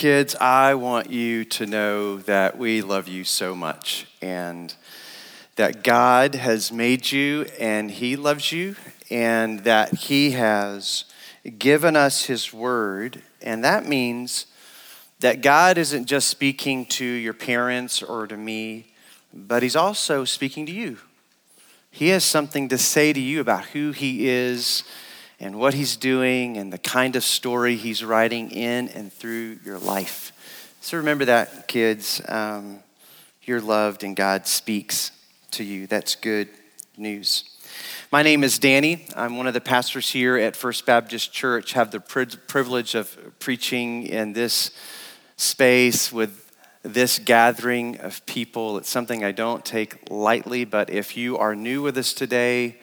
Kids, I want you to know that we love you so much and that God has made you and He loves you and that He has given us His word. And that means that God isn't just speaking to your parents or to me, but He's also speaking to you. He has something to say to you about who He is and what he's doing and the kind of story he's writing in and through your life. So remember that, kids. Um, you're loved and God speaks to you. That's good news. My name is Danny. I'm one of the pastors here at First Baptist Church. Have the privilege of preaching in this space with this gathering of people. It's something I don't take lightly, but if you are new with us today,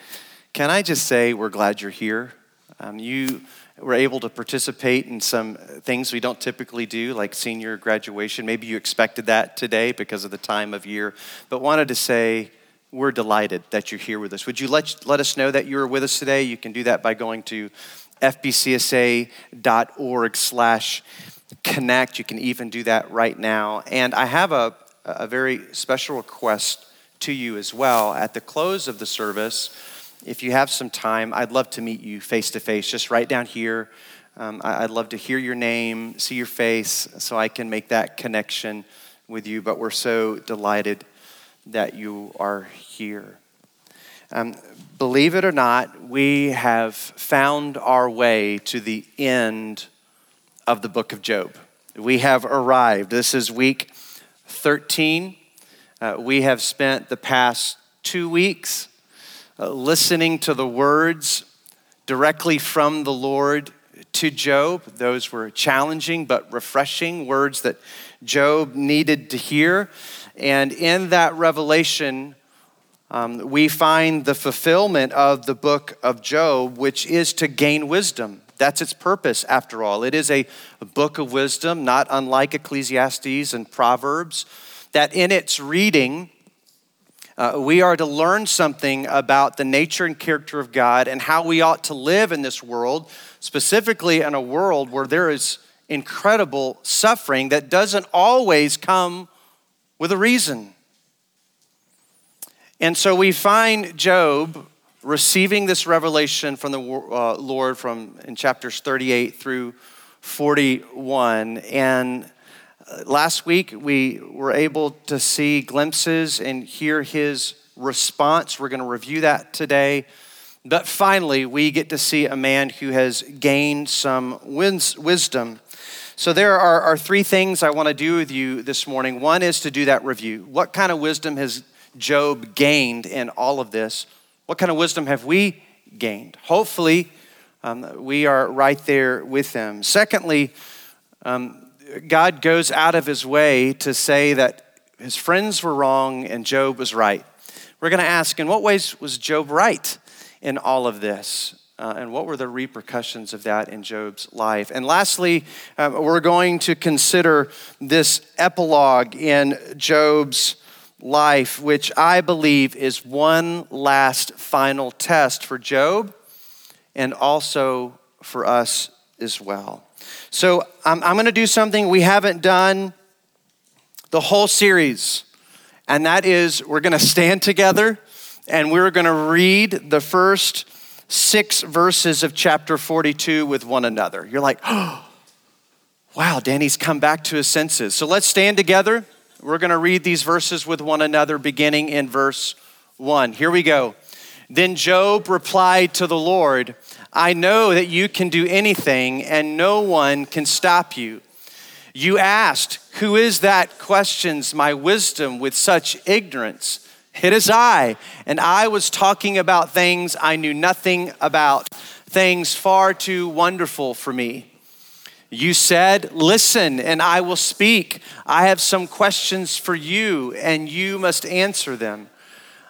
can I just say we're glad you're here? Um, you were able to participate in some things we don't typically do, like senior graduation. Maybe you expected that today because of the time of year, but wanted to say, we're delighted that you're here with us. Would you let, let us know that you're with us today? You can do that by going to fbcsa.org slash connect. You can even do that right now. And I have a, a very special request to you as well. At the close of the service, if you have some time, I'd love to meet you face to face, just right down here. Um, I'd love to hear your name, see your face, so I can make that connection with you. But we're so delighted that you are here. Um, believe it or not, we have found our way to the end of the book of Job. We have arrived. This is week 13. Uh, we have spent the past two weeks uh, listening to the words directly from the Lord to Job. Those were challenging but refreshing words that Job needed to hear. And in that revelation, um, we find the fulfillment of the book of Job, which is to gain wisdom. That's its purpose, after all. It is a book of wisdom, not unlike Ecclesiastes and Proverbs, that in its reading, uh, we are to learn something about the nature and character of God and how we ought to live in this world, specifically in a world where there is incredible suffering that doesn't always come with a reason. And so we find Job receiving this revelation from the uh, Lord from in chapters 38 through 41 and last week we were able to see glimpses and hear his response. We're going to review that today. But finally, we get to see a man who has gained some wisdom. So, there are, are three things I want to do with you this morning. One is to do that review. What kind of wisdom has Job gained in all of this? What kind of wisdom have we gained? Hopefully, um, we are right there with them. Secondly, um, God goes out of his way to say that his friends were wrong and Job was right. We're going to ask, in what ways was Job right in all of this? Uh, and what were the repercussions of that in Job's life? And lastly, uh, we're going to consider this epilogue in Job's life, which I believe is one last final test for Job and also for us as well. So I'm, I'm going to do something we haven't done the whole series. And that is, we're going to stand together and we're going to read the first six verses of chapter 42 with one another. You're like, oh, wow, Danny's come back to his senses. So let's stand together. We're going to read these verses with one another, beginning in verse 1. Here we go. Then Job replied to the Lord, I know that you can do anything and no one can stop you. You asked, Who is that questions my wisdom with such ignorance? It is I, and I was talking about things I knew nothing about, things far too wonderful for me. You said, Listen, and I will speak. I have some questions for you, and you must answer them.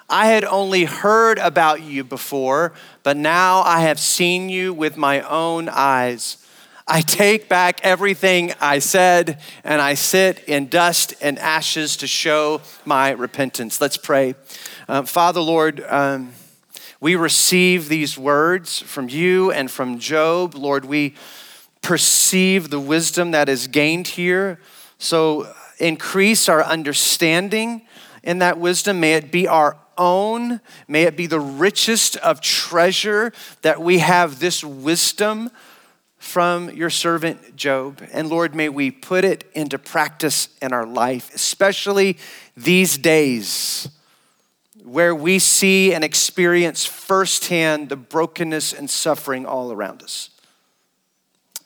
I had only heard about you before, but now I have seen you with my own eyes. I take back everything I said and I sit in dust and ashes to show my repentance. Let's pray. Um, Father, Lord, um, we receive these words from you and from Job. Lord, we perceive the wisdom that is gained here. So increase our understanding in that wisdom. May it be our own. May it be the richest of treasure that we have this wisdom from your servant Job. And Lord, may we put it into practice in our life, especially these days where we see and experience firsthand the brokenness and suffering all around us.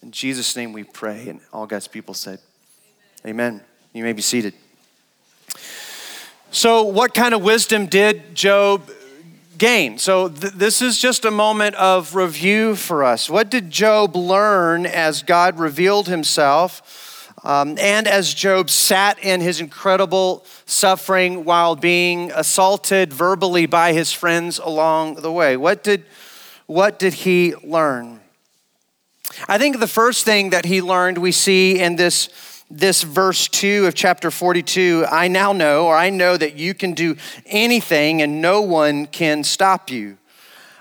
In Jesus' name we pray. And all God's people said, Amen. Amen. You may be seated. So, what kind of wisdom did Job gain. So, th- this is just a moment of review for us. What did Job learn as God revealed himself? Um, and as Job sat in his incredible suffering while being assaulted verbally by his friends along the way. What did, what did he learn? I think the first thing that he learned we see in this this verse 2 of chapter 42 I now know, or I know that you can do anything and no one can stop you.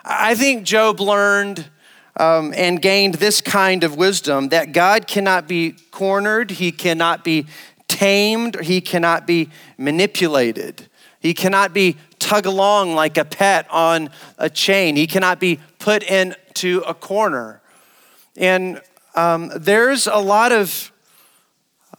I think Job learned um, and gained this kind of wisdom that God cannot be cornered, he cannot be tamed, he cannot be manipulated. He cannot be tug along like a pet on a chain. He cannot be put into a corner. And um, there's a lot of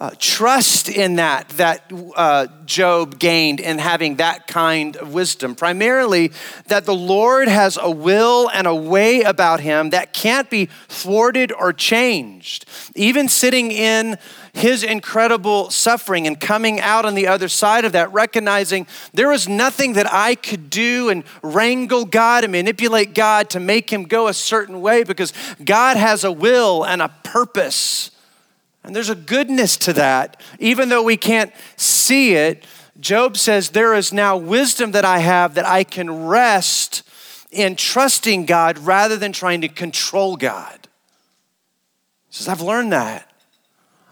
uh, trust in that that uh, Job gained in having that kind of wisdom. Primarily, that the Lord has a will and a way about him that can't be thwarted or changed. Even sitting in his incredible suffering and coming out on the other side of that, recognizing there was nothing that I could do and wrangle God and manipulate God to make him go a certain way because God has a will and a purpose. And there's a goodness to that. Even though we can't see it, Job says, There is now wisdom that I have that I can rest in trusting God rather than trying to control God. He says, I've learned that.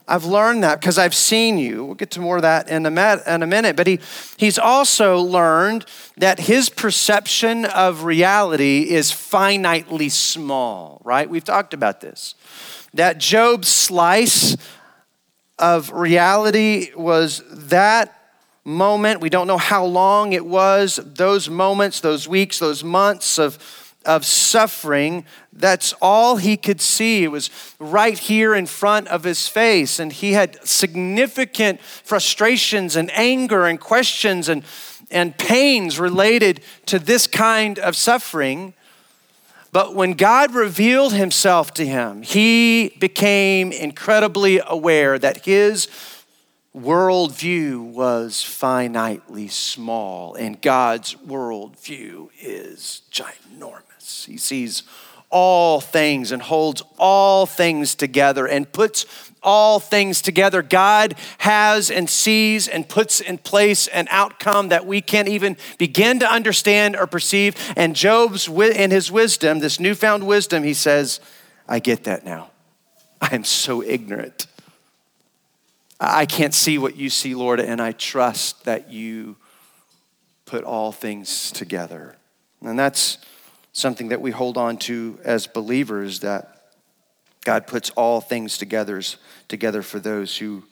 I've learned that because I've seen you. We'll get to more of that in a, in a minute. But he, he's also learned that his perception of reality is finitely small, right? We've talked about this that Job's slice of reality was that moment. We don't know how long it was, those moments, those weeks, those months of, of suffering. That's all he could see. It was right here in front of his face. And he had significant frustrations and anger and questions and, and pains related to this kind of suffering. But when God revealed himself to him, he became incredibly aware that his worldview was finitely small, and God's worldview is ginormous. He sees all things and holds all things together and puts all things together. God has and sees and puts in place an outcome that we can't even begin to understand or perceive. And Job's, in his wisdom, this newfound wisdom, he says, I get that now. I am so ignorant. I can't see what you see, Lord, and I trust that you put all things together. And that's something that we hold on to as believers that God puts all things together, together for those who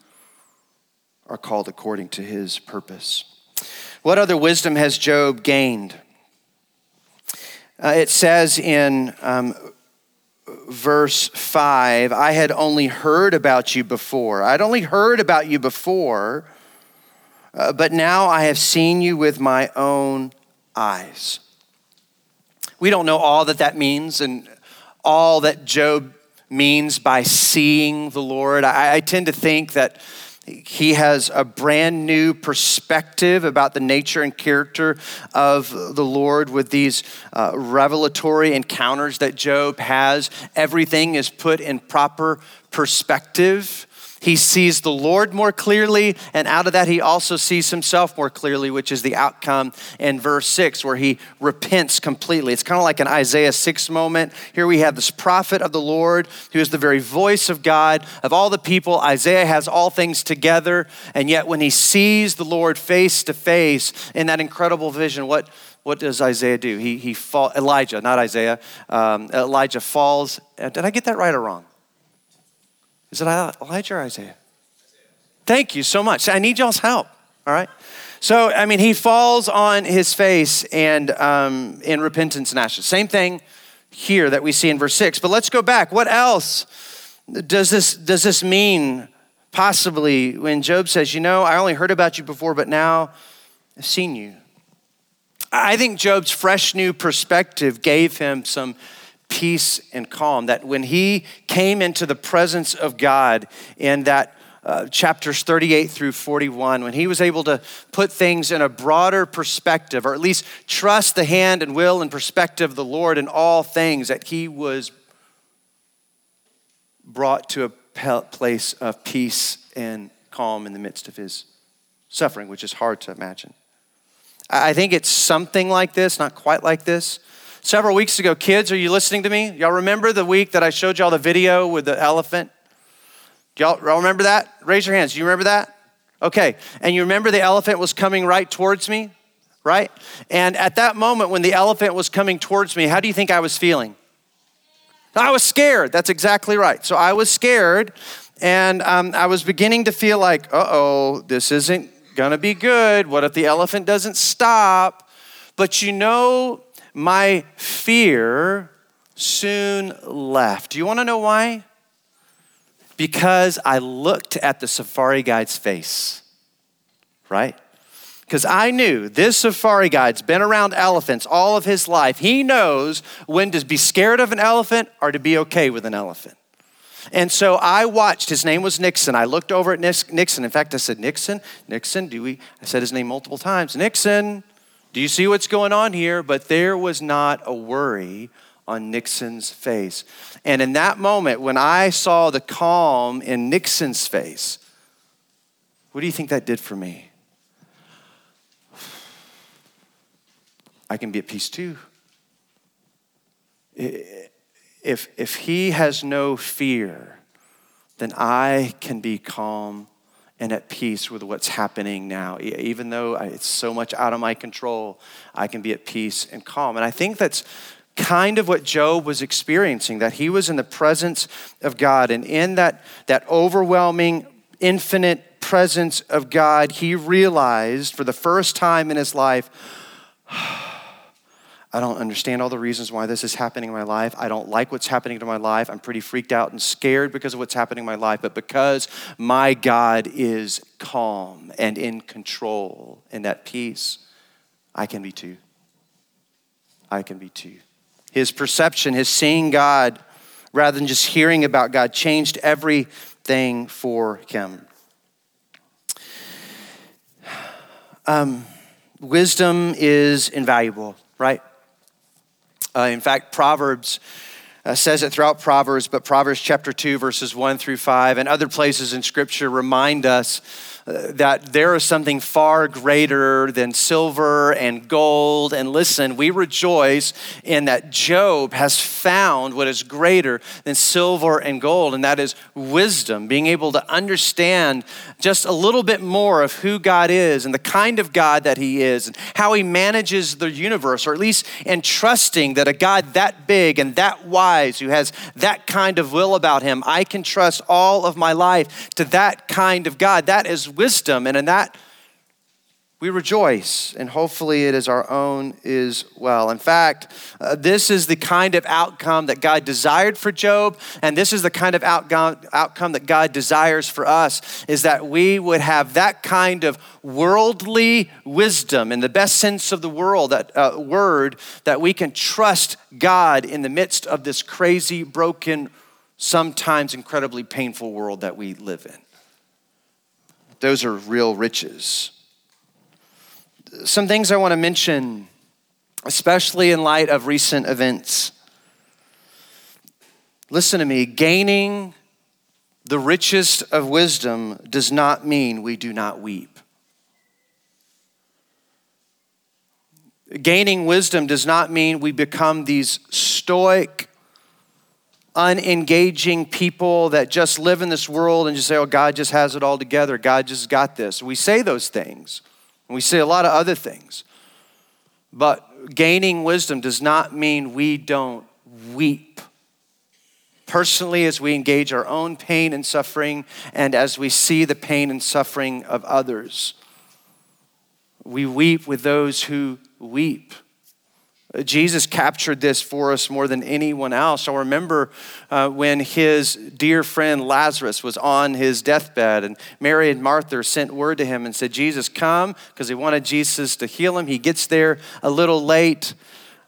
are called according to his purpose. What other wisdom has Job gained? Uh, it says in um, verse 5 I had only heard about you before. I'd only heard about you before, uh, but now I have seen you with my own eyes. We don't know all that that means and all that Job means by seeing the Lord. I, I tend to think that he has a brand new perspective about the nature and character of the Lord with these uh, revelatory encounters that Job has. Everything is put in proper perspective. He sees the Lord more clearly, and out of that, he also sees himself more clearly, which is the outcome in verse 6, where he repents completely. It's kind of like an Isaiah 6 moment. Here we have this prophet of the Lord who is the very voice of God. Of all the people, Isaiah has all things together, and yet when he sees the Lord face to face in that incredible vision, what, what does Isaiah do? He, he fall, Elijah, not Isaiah, um, Elijah falls. Did I get that right or wrong? Is it Elijah or Isaiah? Thank you so much. I need y'all's help. All right. So, I mean, he falls on his face and um, in repentance and ashes. Same thing here that we see in verse six. But let's go back. What else does this does this mean? Possibly when Job says, "You know, I only heard about you before, but now I've seen you." I think Job's fresh new perspective gave him some peace and calm. That when he came into the presence of God in that uh, chapters 38 through 41, when he was able to put things in a broader perspective, or at least trust the hand and will and perspective of the Lord in all things, that he was brought to a place of peace and calm in the midst of his suffering, which is hard to imagine. I think it's something like this, not quite like this. Several weeks ago, kids, are you listening to me? Y'all remember the week that I showed y'all the video with the elephant? Y'all remember that? Raise your hands. You remember that? Okay. And you remember the elephant was coming right towards me, right? And at that moment, when the elephant was coming towards me, how do you think I was feeling? I was scared. That's exactly right. So I was scared, and um, I was beginning to feel like, uh oh, this isn't gonna be good. What if the elephant doesn't stop? But you know, my fear soon left. Do you want to know why? Because I looked at the safari guide's face, right? Because I knew this safari guide's been around elephants all of his life. He knows when to be scared of an elephant or to be okay with an elephant. And so I watched, his name was Nixon. I looked over at Nixon. In fact, I said, Nixon, Nixon, do we? I said his name multiple times. Nixon, do you see what's going on here? But there was not a worry on Nixon's face. And in that moment, when I saw the calm in Nixon's face, what do you think that did for me? I can be at peace too. If, if he has no fear, then I can be calm and at peace with what's happening now. Even though it's so much out of my control, I can be at peace and calm. And I think that's kind of what Job was experiencing, that he was in the presence of God. And in that, that overwhelming, infinite presence of God, he realized for the first time in his life, I don't understand all the reasons why this is happening in my life. I don't like what's happening to my life. I'm pretty freaked out and scared because of what's happening in my life. But because my God is calm and in control and at peace, I can be too. I can be too. His perception, his seeing God, rather than just hearing about God, changed everything for him. Um, wisdom is invaluable, right? Uh, in fact, Proverbs uh, says it throughout Proverbs, but Proverbs chapter 2, verses 1 through 5, and other places in Scripture remind us Uh, that there is something far greater than silver and gold. And listen, we rejoice in that Job has found what is greater than silver and gold, and that is wisdom, being able to understand just a little bit more of who God is and the kind of God that He is and how He manages the universe, or at least in trusting that a God that big and that wise, who has that kind of will about him. I can trust all of my life to that kind of God. That is wisdom. And in that, we rejoice, and hopefully it is our own as well. In fact, uh, this is the kind of outcome that God desired for Job, and this is the kind of outcome, outcome that God desires for us, is that we would have that kind of worldly wisdom, in the best sense of the world, that uh, word, that we can trust God in the midst of this crazy, broken, sometimes incredibly painful world that we live in. Those are real riches some things I want to mention, especially in light of recent events. Listen to me gaining the richest of wisdom does not mean we do not weep. Gaining wisdom does not mean we become these stoic, unengaging people that just live in this world and just say, oh, God just has it all together. God just got this. We say those things. And we say a lot of other things. But gaining wisdom does not mean we don't weep. Personally, as we engage our own pain and suffering, and as we see the pain and suffering of others, we weep with those who weep. Jesus captured this for us more than anyone else. I remember uh, when his dear friend Lazarus was on his deathbed, and Mary and Martha sent word to him and said, Jesus, come, because they wanted Jesus to heal him. He gets there a little late.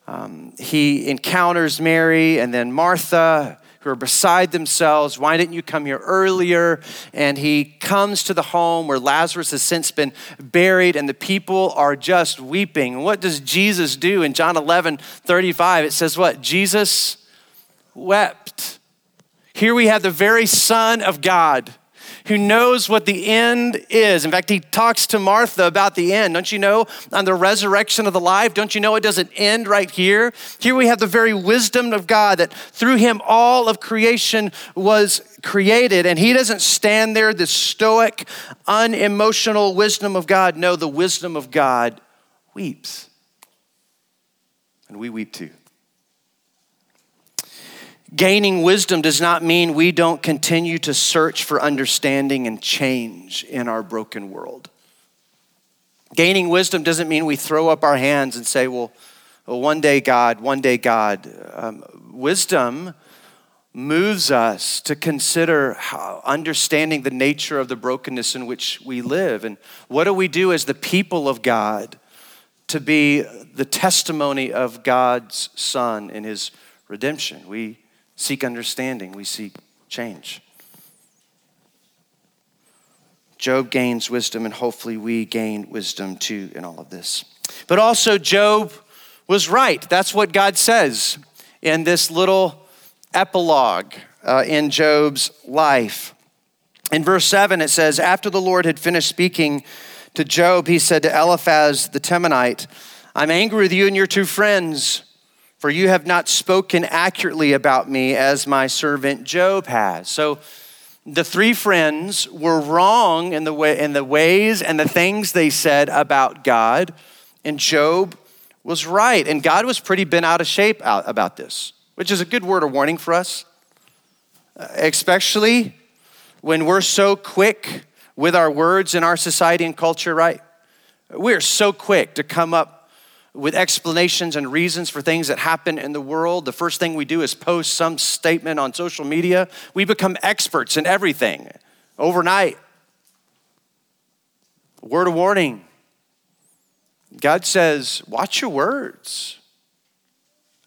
Um, he encounters Mary and then Martha who are beside themselves. Why didn't you come here earlier? And he comes to the home where Lazarus has since been buried, and the people are just weeping. What does Jesus do in John 11 35? It says, What? Jesus wept. Here we have the very Son of God who knows what the end is. In fact, he talks to Martha about the end. Don't you know on the resurrection of the life? Don't you know it doesn't end right here? Here we have the very wisdom of God that through him all of creation was created. And he doesn't stand there, the stoic, unemotional wisdom of God. No, the wisdom of God weeps. And we weep too. Gaining wisdom does not mean we don't continue to search for understanding and change in our broken world. Gaining wisdom doesn't mean we throw up our hands and say, well, one day God, one day God. Um, wisdom moves us to consider how, understanding the nature of the brokenness in which we live. And what do we do as the people of God to be the testimony of God's Son in His redemption? We seek understanding, we seek change. Job gains wisdom, and hopefully we gain wisdom too in all of this. But also, Job was right. That's what God says in this little epilogue uh, in Job's life. In verse 7, it says, After the Lord had finished speaking to Job, he said to Eliphaz the Temanite, I'm angry with you and your two friends for you have not spoken accurately about me as my servant Job has. So the three friends were wrong in the, way, in the ways and the things they said about God, and Job was right. And God was pretty bent out of shape out about this, which is a good word of warning for us, uh, especially when we're so quick with our words in our society and culture, right? We're so quick to come up with explanations and reasons for things that happen in the world. The first thing we do is post some statement on social media. We become experts in everything overnight. Word of warning God says, watch your words.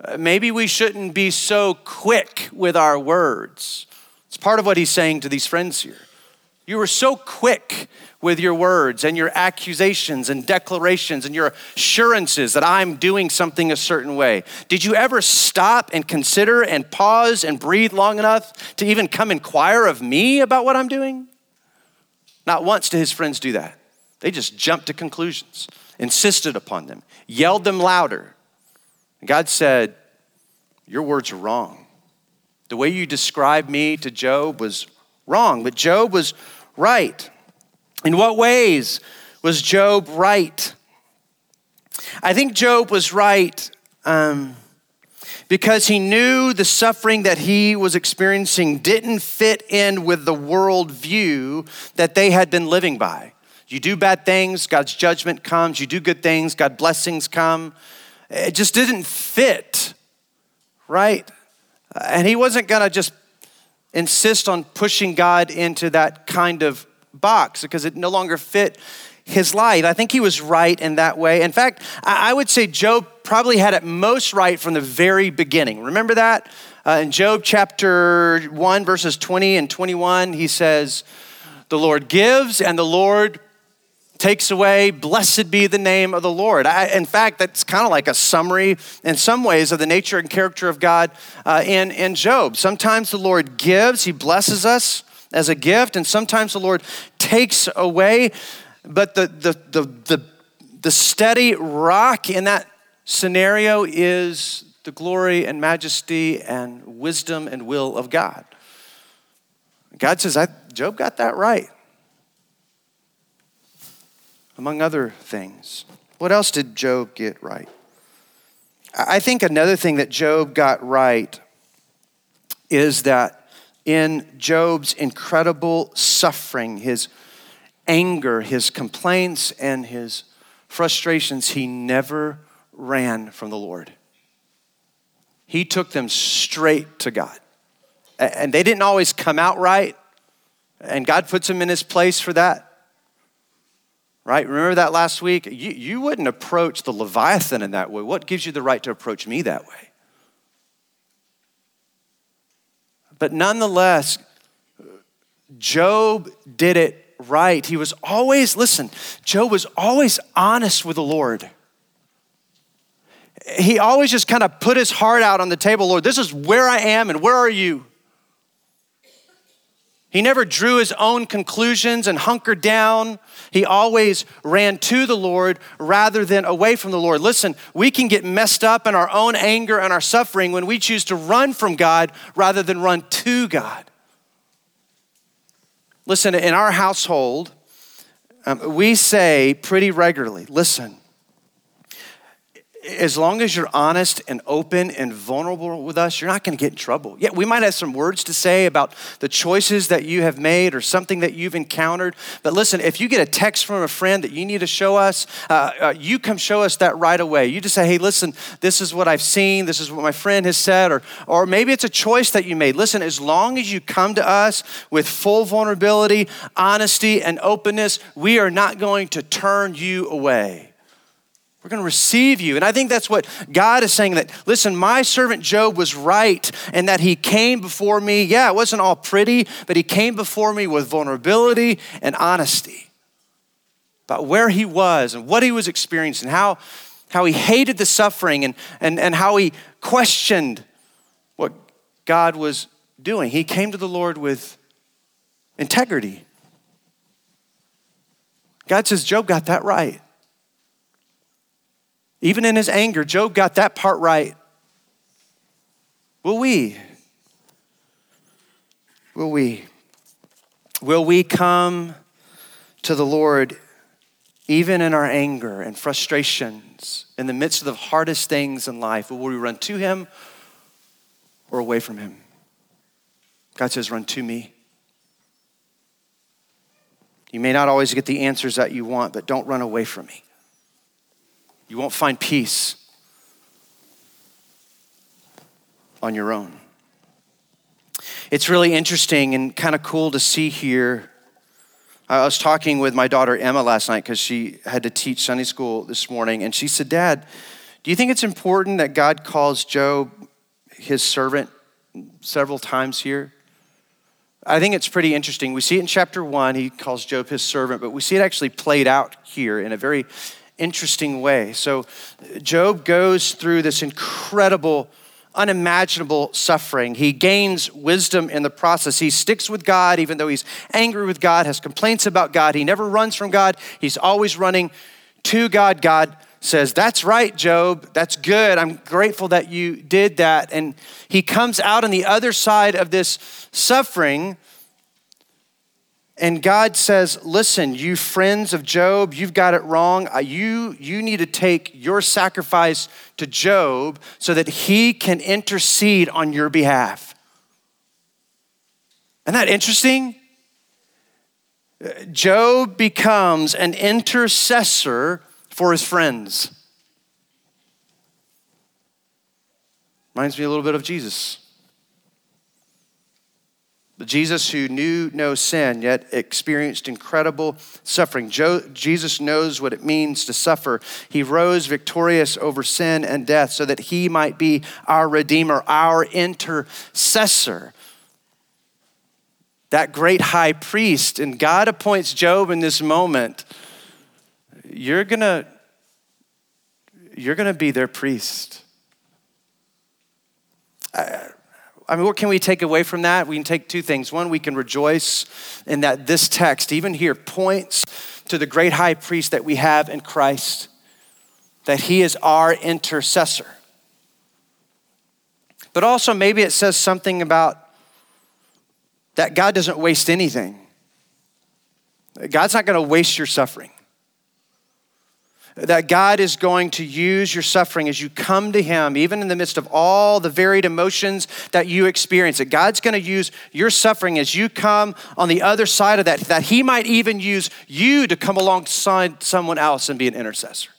Uh, maybe we shouldn't be so quick with our words. It's part of what he's saying to these friends here. You were so quick with your words and your accusations and declarations and your assurances that I'm doing something a certain way. Did you ever stop and consider and pause and breathe long enough to even come inquire of me about what I'm doing? Not once did his friends do that. They just jumped to conclusions, insisted upon them, yelled them louder. And God said, Your words are wrong. The way you described me to Job was wrong, but Job was right. In what ways was Job right? I think Job was right um, because he knew the suffering that he was experiencing didn't fit in with the world view that they had been living by. You do bad things, God's judgment comes. You do good things, God's blessings come. It just didn't fit, right? And he wasn't gonna just insist on pushing God into that kind of box because it no longer fit his life. I think he was right in that way. In fact, I would say Job probably had it most right from the very beginning. Remember that? Uh, in Job chapter 1, verses 20 and 21, he says, The Lord gives and the Lord takes away. Blessed be the name of the Lord. I, in fact, that's kind of like a summary in some ways of the nature and character of God uh, in, in Job. Sometimes the Lord gives, he blesses us as a gift, and sometimes the Lord takes away. But the, the, the, the, the steady rock in that scenario is the glory and majesty and wisdom and will of God. God says, I, Job got that right, among other things. What else did Job get right? I think another thing that Job got right is that in Job's incredible suffering, his anger, his complaints, and his frustrations, he never ran from the Lord. He took them straight to God. And they didn't always come out right, and God puts him in his place for that. Right? Remember that last week? You, you wouldn't approach the Leviathan in that way. What gives you the right to approach me that way? But nonetheless, Job did it right. He was always, listen, Job was always honest with the Lord. He always just kind of put his heart out on the table Lord, this is where I am and where are you? He never drew his own conclusions and hunkered down. He always ran to the Lord rather than away from the Lord. Listen, we can get messed up in our own anger and our suffering when we choose to run from God rather than run to God. Listen, in our household, um, we say pretty regularly listen, as long as you're honest and open and vulnerable with us, you're not going to get in trouble. Yeah, we might have some words to say about the choices that you have made or something that you've encountered. But listen, if you get a text from a friend that you need to show us, uh, uh, you come show us that right away. You just say, hey, listen, this is what I've seen, this is what my friend has said, or, or maybe it's a choice that you made. Listen, as long as you come to us with full vulnerability, honesty, and openness, we are not going to turn you away. We're going to receive you. And I think that's what God is saying that, listen, my servant Job was right and that he came before me. Yeah, it wasn't all pretty, but he came before me with vulnerability and honesty about where he was and what he was experiencing, how, how he hated the suffering and, and, and how he questioned what God was doing. He came to the Lord with integrity. God says, Job got that right. Even in his anger, Job got that part right. Will we? Will we? Will we come to the Lord even in our anger and frustrations, in the midst of the hardest things in life? Will we run to Him or away from Him? God says, Run to me. You may not always get the answers that you want, but don't run away from me. You won't find peace on your own. It's really interesting and kind of cool to see here. I was talking with my daughter Emma last night because she had to teach Sunday school this morning, and she said, Dad, do you think it's important that God calls Job his servant several times here? I think it's pretty interesting. We see it in chapter one, he calls Job his servant, but we see it actually played out here in a very interesting way. So, Job goes through this incredible, unimaginable suffering. He gains wisdom in the process. He sticks with God, even though he's angry with God, has complaints about God. He never runs from God, he's always running to God. God says, That's right, Job. That's good. I'm grateful that you did that. And he comes out on the other side of this suffering And God says, Listen, you friends of Job, you've got it wrong. Uh, you, you need to take your sacrifice to Job so that he can intercede on your behalf. Isn't that interesting? Job becomes an intercessor for his friends. Reminds me a little bit of Jesus. Jesus, who knew no sin, yet experienced incredible suffering. Jesus knows what it means to suffer. He rose victorious over sin and death so that he might be our Redeemer, our intercessor, that great high priest. And God appoints Job in this moment. You're going to you're going to be their priest. I mean, what can we take away from that? We can take two things. One, we can rejoice in that this text, even here, points to the great high priest that we have in Christ, that he is our intercessor. But also, maybe it says something about that God doesn't waste anything. God's not going to waste your suffering that God is going to use your suffering as you come to Him, even in the midst of all the varied emotions that you experience. That God's going to use your suffering as you come on the other side of that, that He might even use you to come alongside someone else and be an intercessor.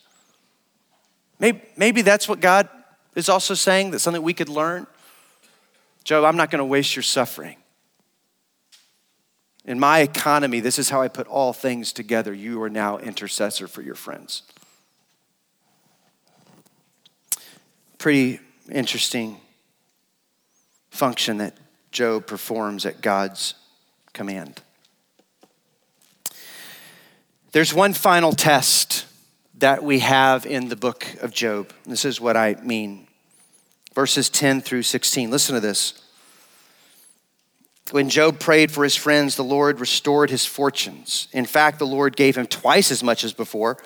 Maybe, maybe that's what God is also saying, that's something we could learn. Job, I'm not going to waste your suffering. In my economy, this is how I put all things together. You are now intercessor for your friends. Pretty interesting function that Job performs at God's command. There's one final test that we have in the book of Job. This is what I mean. Verses 10 through 16. Listen to this. When Job prayed for his friends, the Lord restored his fortunes. In fact, the Lord gave him twice as much as before.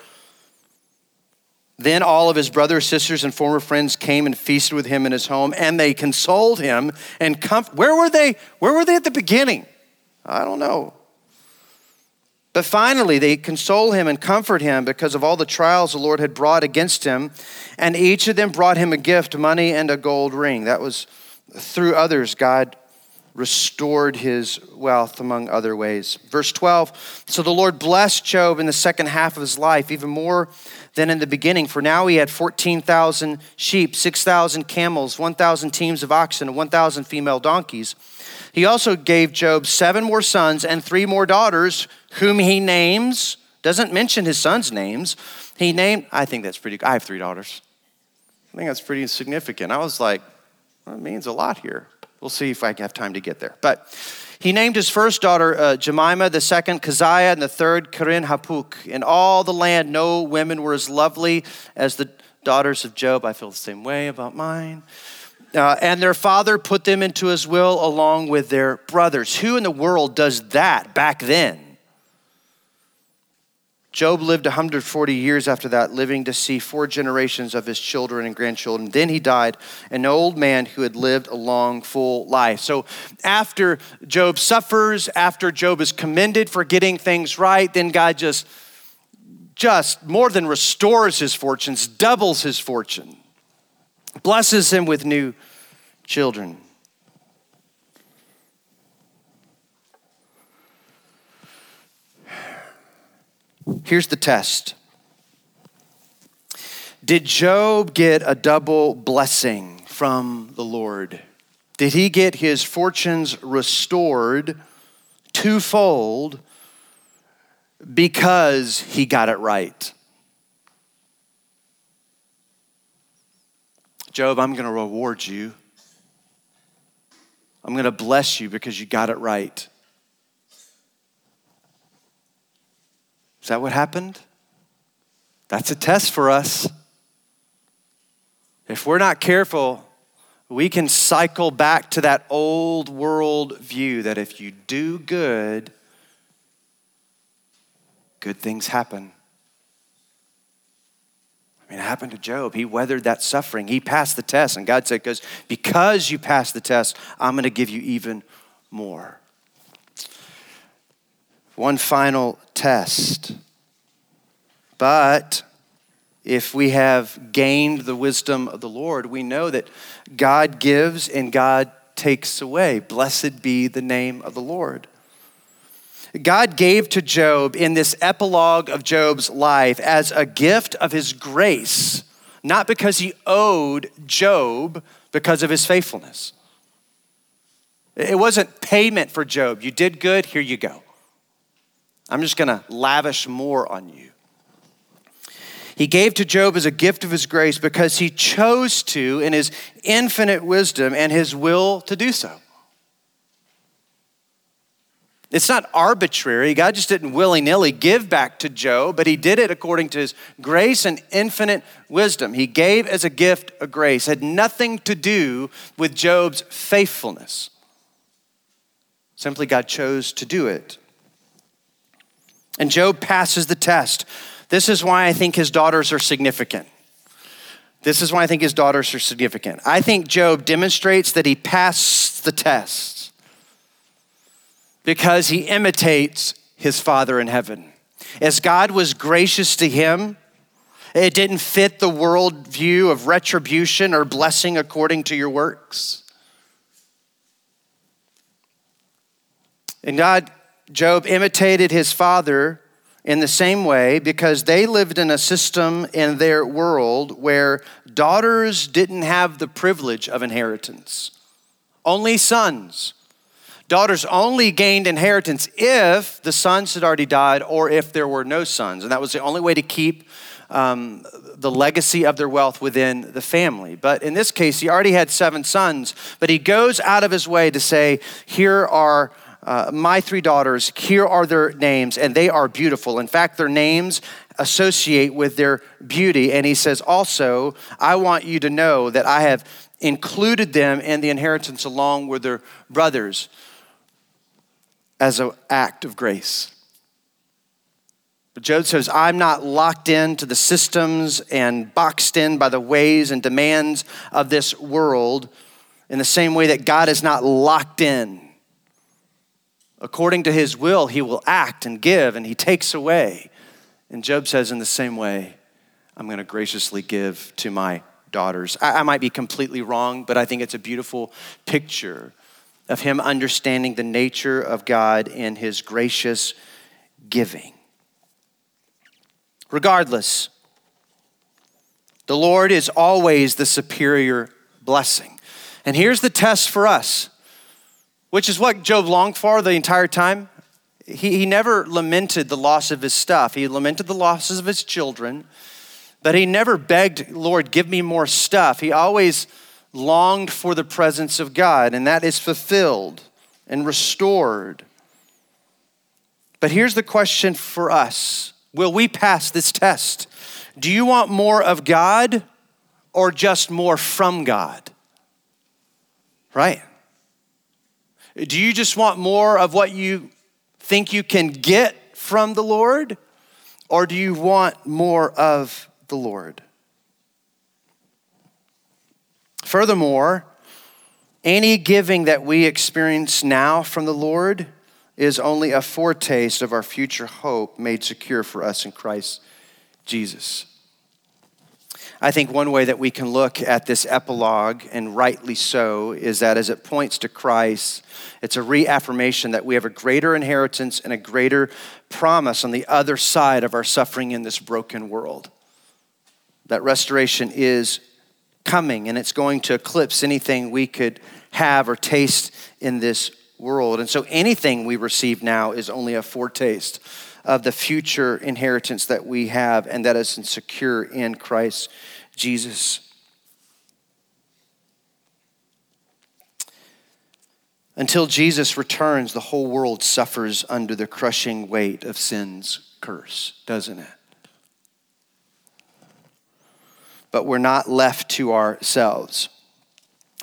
Then all of his brothers, sisters, and former friends came and feasted with him in his home, and they consoled him and comfort. Where were they? Where were they at the beginning? I don't know. But finally, they console him and comfort him because of all the trials the Lord had brought against him. And each of them brought him a gift, money and a gold ring. That was through others, God restored his wealth among other ways. Verse 12 So the Lord blessed Job in the second half of his life, even more than in the beginning, for now he had 14,000 sheep, 6,000 camels, 1,000 teams of oxen, and 1,000 female donkeys. He also gave Job seven more sons and three more daughters, whom he names, doesn't mention his sons' names. He named, I think that's pretty, I have three daughters. I think that's pretty significant. I was like, well, that means a lot here. We'll see if I can have time to get there. But he named his first daughter uh, Jemimah, the second Keziah, and the third Keren Happuch. In all the land, no women were as lovely as the daughters of Job. I feel the same way about mine. Uh, and their father put them into his will along with their brothers. Who in the world does that back then? Job lived 140 years after that, living to see four generations of his children and grandchildren. Then he died, an old man who had lived a long, full life. So after Job suffers, after Job is commended for getting things right, then God just, just more than restores his fortunes, doubles his fortune, blesses him with new children. Here's the test Did Job get a double blessing from the Lord? Did he get his fortunes restored twofold because he got it right? Job, I'm going to reward you. I'm going to bless you because you got it right. Is that what happened? That's a test for us. If we're not careful, we can cycle back to that old world view that if you do good, good things happen. I mean, it happened to Job. He weathered that suffering. He passed the test. And God said, because, you passed the test, I'm going to give you even more. One final test. But if we have gained the wisdom of the Lord, we know that God gives and God takes away. Blessed be the name of the Lord. God gave to Job in this epilogue of Job's life as a gift of his grace, not because he owed Job because of his faithfulness. It wasn't payment for Job. You did good, here you go. I'm just going to lavish more on you. He gave to Job as a gift of his grace because he chose to, in his infinite wisdom and his will to do so. It's not arbitrary. God just didn't willy nilly give back to Job, but he did it according to his grace and infinite wisdom. He gave as a gift a grace, had nothing to do with Job's faithfulness. Simply, God chose to do it. And Job passes the test. This is why I think his daughters are significant. This is why I think his daughters are significant. I think Job demonstrates that he passed the test because he imitates his Father in heaven. As God was gracious to him, it didn't fit the world view of retribution or blessing according to your works. And God, Job imitated his father in the same way because they lived in a system in their world where daughters didn't have the privilege of inheritance, only sons. Daughters only gained inheritance if the sons had already died or if there were no sons. And that was the only way to keep um, the legacy of their wealth within the family. But in this case, he already had seven sons, but he goes out of his way to say, Here are uh, my three daughters, here are their names, and they are beautiful. In fact, their names associate with their beauty. And he says, Also, I want you to know that I have included them in the inheritance along with their brothers as an act of grace. But Job says, I'm not locked into the systems and boxed in by the ways and demands of this world in the same way that God is not locked in According to his will, he will act and give, and he takes away. And Job says, in the same way, I'm going to graciously give to my daughters. I, I, might be completely wrong, but I think it's a beautiful picture of him understanding the nature of God in his gracious giving. Regardless, the Lord is always the superior blessing. And here's the test for us which is what Job longed for the entire time. He, he never lamented the loss of his stuff, he lamented the losses of his children, but he never begged, Lord, give me more stuff. He always longed for the presence of God, and that is fulfilled and restored. But here's the question for us Will we pass this test? Do you want more of God or just more from God? Right? Do you just want more of what you think you can get from the Lord? Or do you want more of the Lord? Furthermore, any giving that we experience now from the Lord is only a foretaste of our future hope made secure for us in Christ Jesus. I think one way that we can look at this epilogue, and rightly so, is that as it points to Christ, it's a reaffirmation that we have a greater inheritance and a greater promise on the other side of our suffering in this broken world. That restoration is coming, and it's going to eclipse anything we could have or taste in this world. And so anything we receive now is only a foretaste of the future inheritance that we have and that is secure in Christ Jesus. Until Jesus returns, the whole world suffers under the crushing weight of sin's curse, doesn't it? But we're not left to ourselves.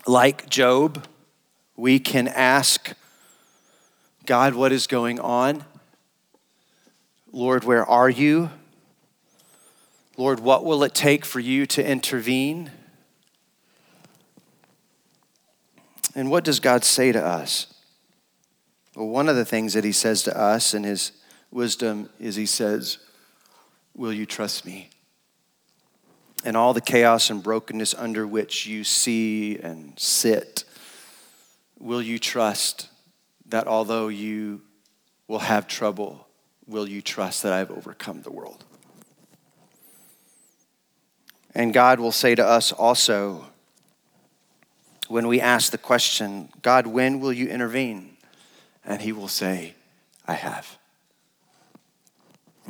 Like Job, we can ask God, what is going on? Lord, where are you? Lord, what will it take for you to intervene? And what does God say to us? Well, one of the things that He says to us in His wisdom is he says, Will you trust me? And all the chaos and brokenness under which you see and sit, will you trust that although you will have trouble, will you trust that I've overcome the world? And God will say to us also, when we ask the question, God, when will you intervene? And He will say, I have.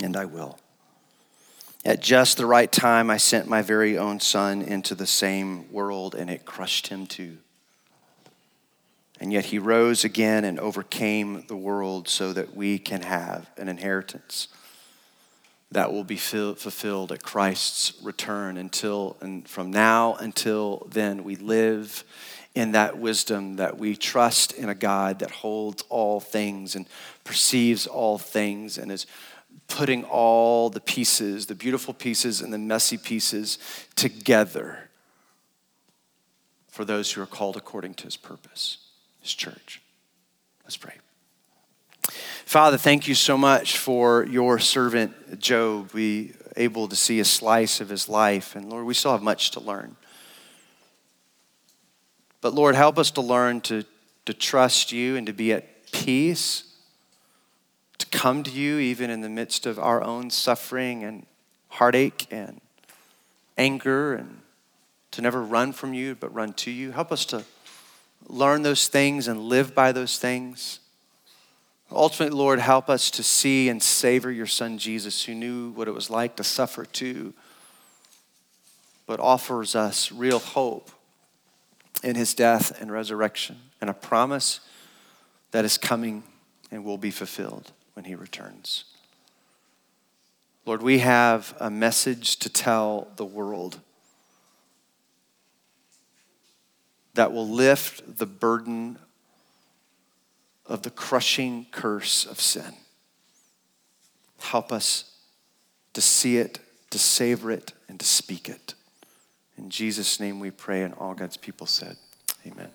And I will. At just the right time, I sent my very own son into the same world, and it crushed him too. And yet he rose again and overcame the world so that we can have an inheritance that will be fulfilled at Christ's return until and from now until then we live in that wisdom that we trust in a God that holds all things and perceives all things and is putting all the pieces, the beautiful pieces and the messy pieces together for those who are called according to his purpose, his church. Let's pray. Father, thank you so much for your servant Job. We able to see a slice of his life, and Lord, we still have much to learn. But Lord, help us to learn to, to trust you and to be at peace, to come to you even in the midst of our own suffering and heartache and anger, and to never run from you, but run to you. Help us to learn those things and live by those things. Ultimately, Lord, help us to see and savor your son Jesus, who knew what it was like to suffer too, but offers us real hope in his death and resurrection and a promise that is coming and will be fulfilled when he returns. Lord, we have a message to tell the world that will lift the burden of the crushing curse of sin. Help us to see it, to savor it, and to speak it. In Jesus' name we pray, and all God's people said, Amen.